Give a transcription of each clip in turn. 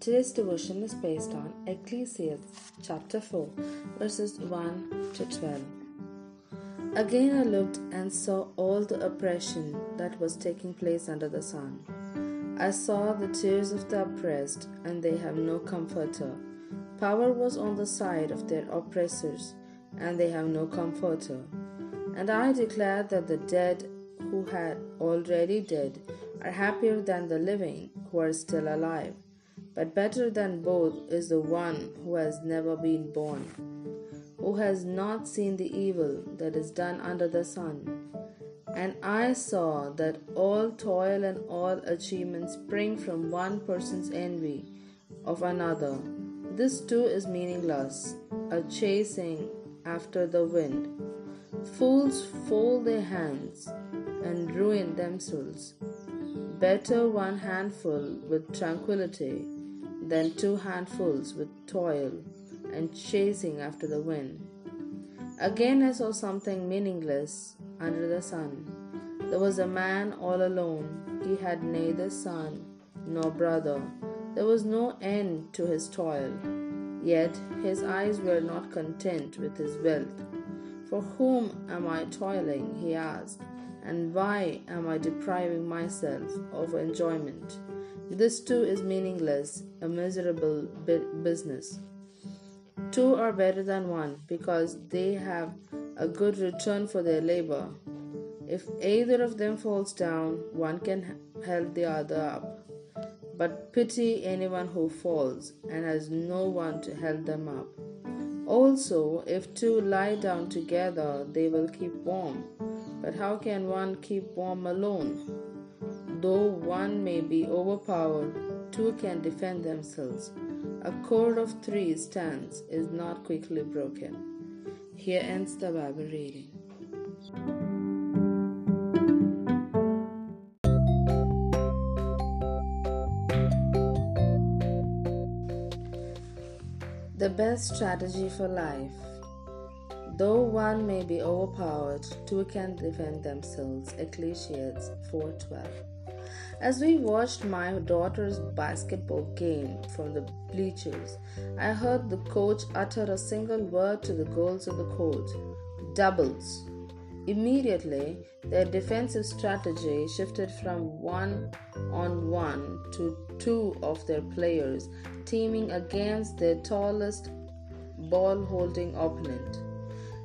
Today's devotion is based on Ecclesiastes chapter 4, verses 1 to 12. Again I looked and saw all the oppression that was taking place under the sun. I saw the tears of the oppressed, and they have no comforter. Power was on the side of their oppressors, and they have no comforter. And I declared that the dead who had already dead are happier than the living who are still alive. But better than both is the one who has never been born who has not seen the evil that is done under the sun. And I saw that all toil and all achievement spring from one person's envy of another. This too is meaningless, a chasing after the wind. Fools fold their hands and ruin themselves. Better one handful with tranquility than two handfuls with toil and chasing after the wind. Again, I saw something meaningless under the sun. There was a man all alone. He had neither son nor brother. There was no end to his toil. Yet his eyes were not content with his wealth. For whom am I toiling? he asked, and why am I depriving myself of enjoyment? This too is meaningless, a miserable business. Two are better than one because they have a good return for their labor. If either of them falls down, one can help the other up. But pity anyone who falls and has no one to help them up. Also, if two lie down together, they will keep warm. But how can one keep warm alone? Though one may be overpowered, two can defend themselves. A cord of three stands is not quickly broken. Here ends the Bible reading. The best strategy for life. Though one may be overpowered, two can defend themselves. Ecclesiastes 4:12. As we watched my daughter's basketball game from the bleachers, I heard the coach utter a single word to the girls of the court doubles. Immediately, their defensive strategy shifted from one on one to two of their players teaming against their tallest ball holding opponent.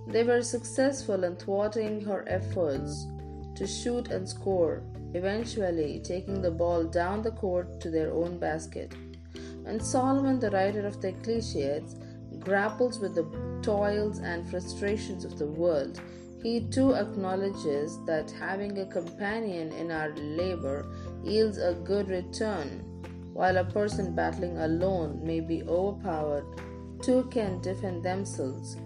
They were successful in thwarting her efforts to shoot and score, eventually taking the ball down the court to their own basket. And Solomon, the writer of the Ecclesiastes, grapples with the toils and frustrations of the world. He too acknowledges that having a companion in our labor yields a good return. While a person battling alone may be overpowered, two can defend themselves.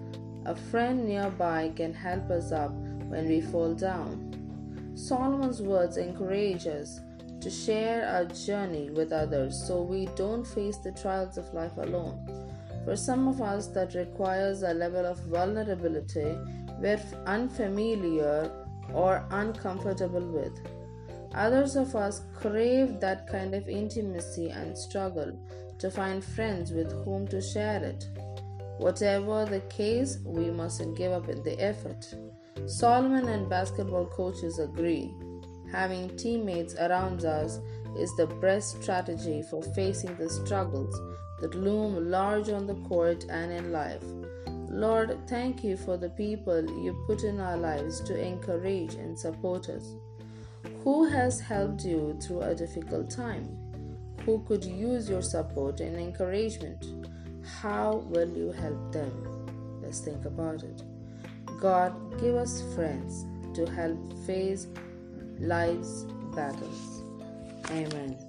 A friend nearby can help us up when we fall down. Solomon's words encourage us to share our journey with others so we don't face the trials of life alone. For some of us, that requires a level of vulnerability we're unfamiliar or uncomfortable with. Others of us crave that kind of intimacy and struggle to find friends with whom to share it. Whatever the case, we mustn't give up in the effort. Solomon and basketball coaches agree having teammates around us is the best strategy for facing the struggles that loom large on the court and in life. Lord, thank you for the people you put in our lives to encourage and support us. Who has helped you through a difficult time? Who could use your support and encouragement? How will you help them? Let's think about it. God, give us friends to help face life's battles. Amen.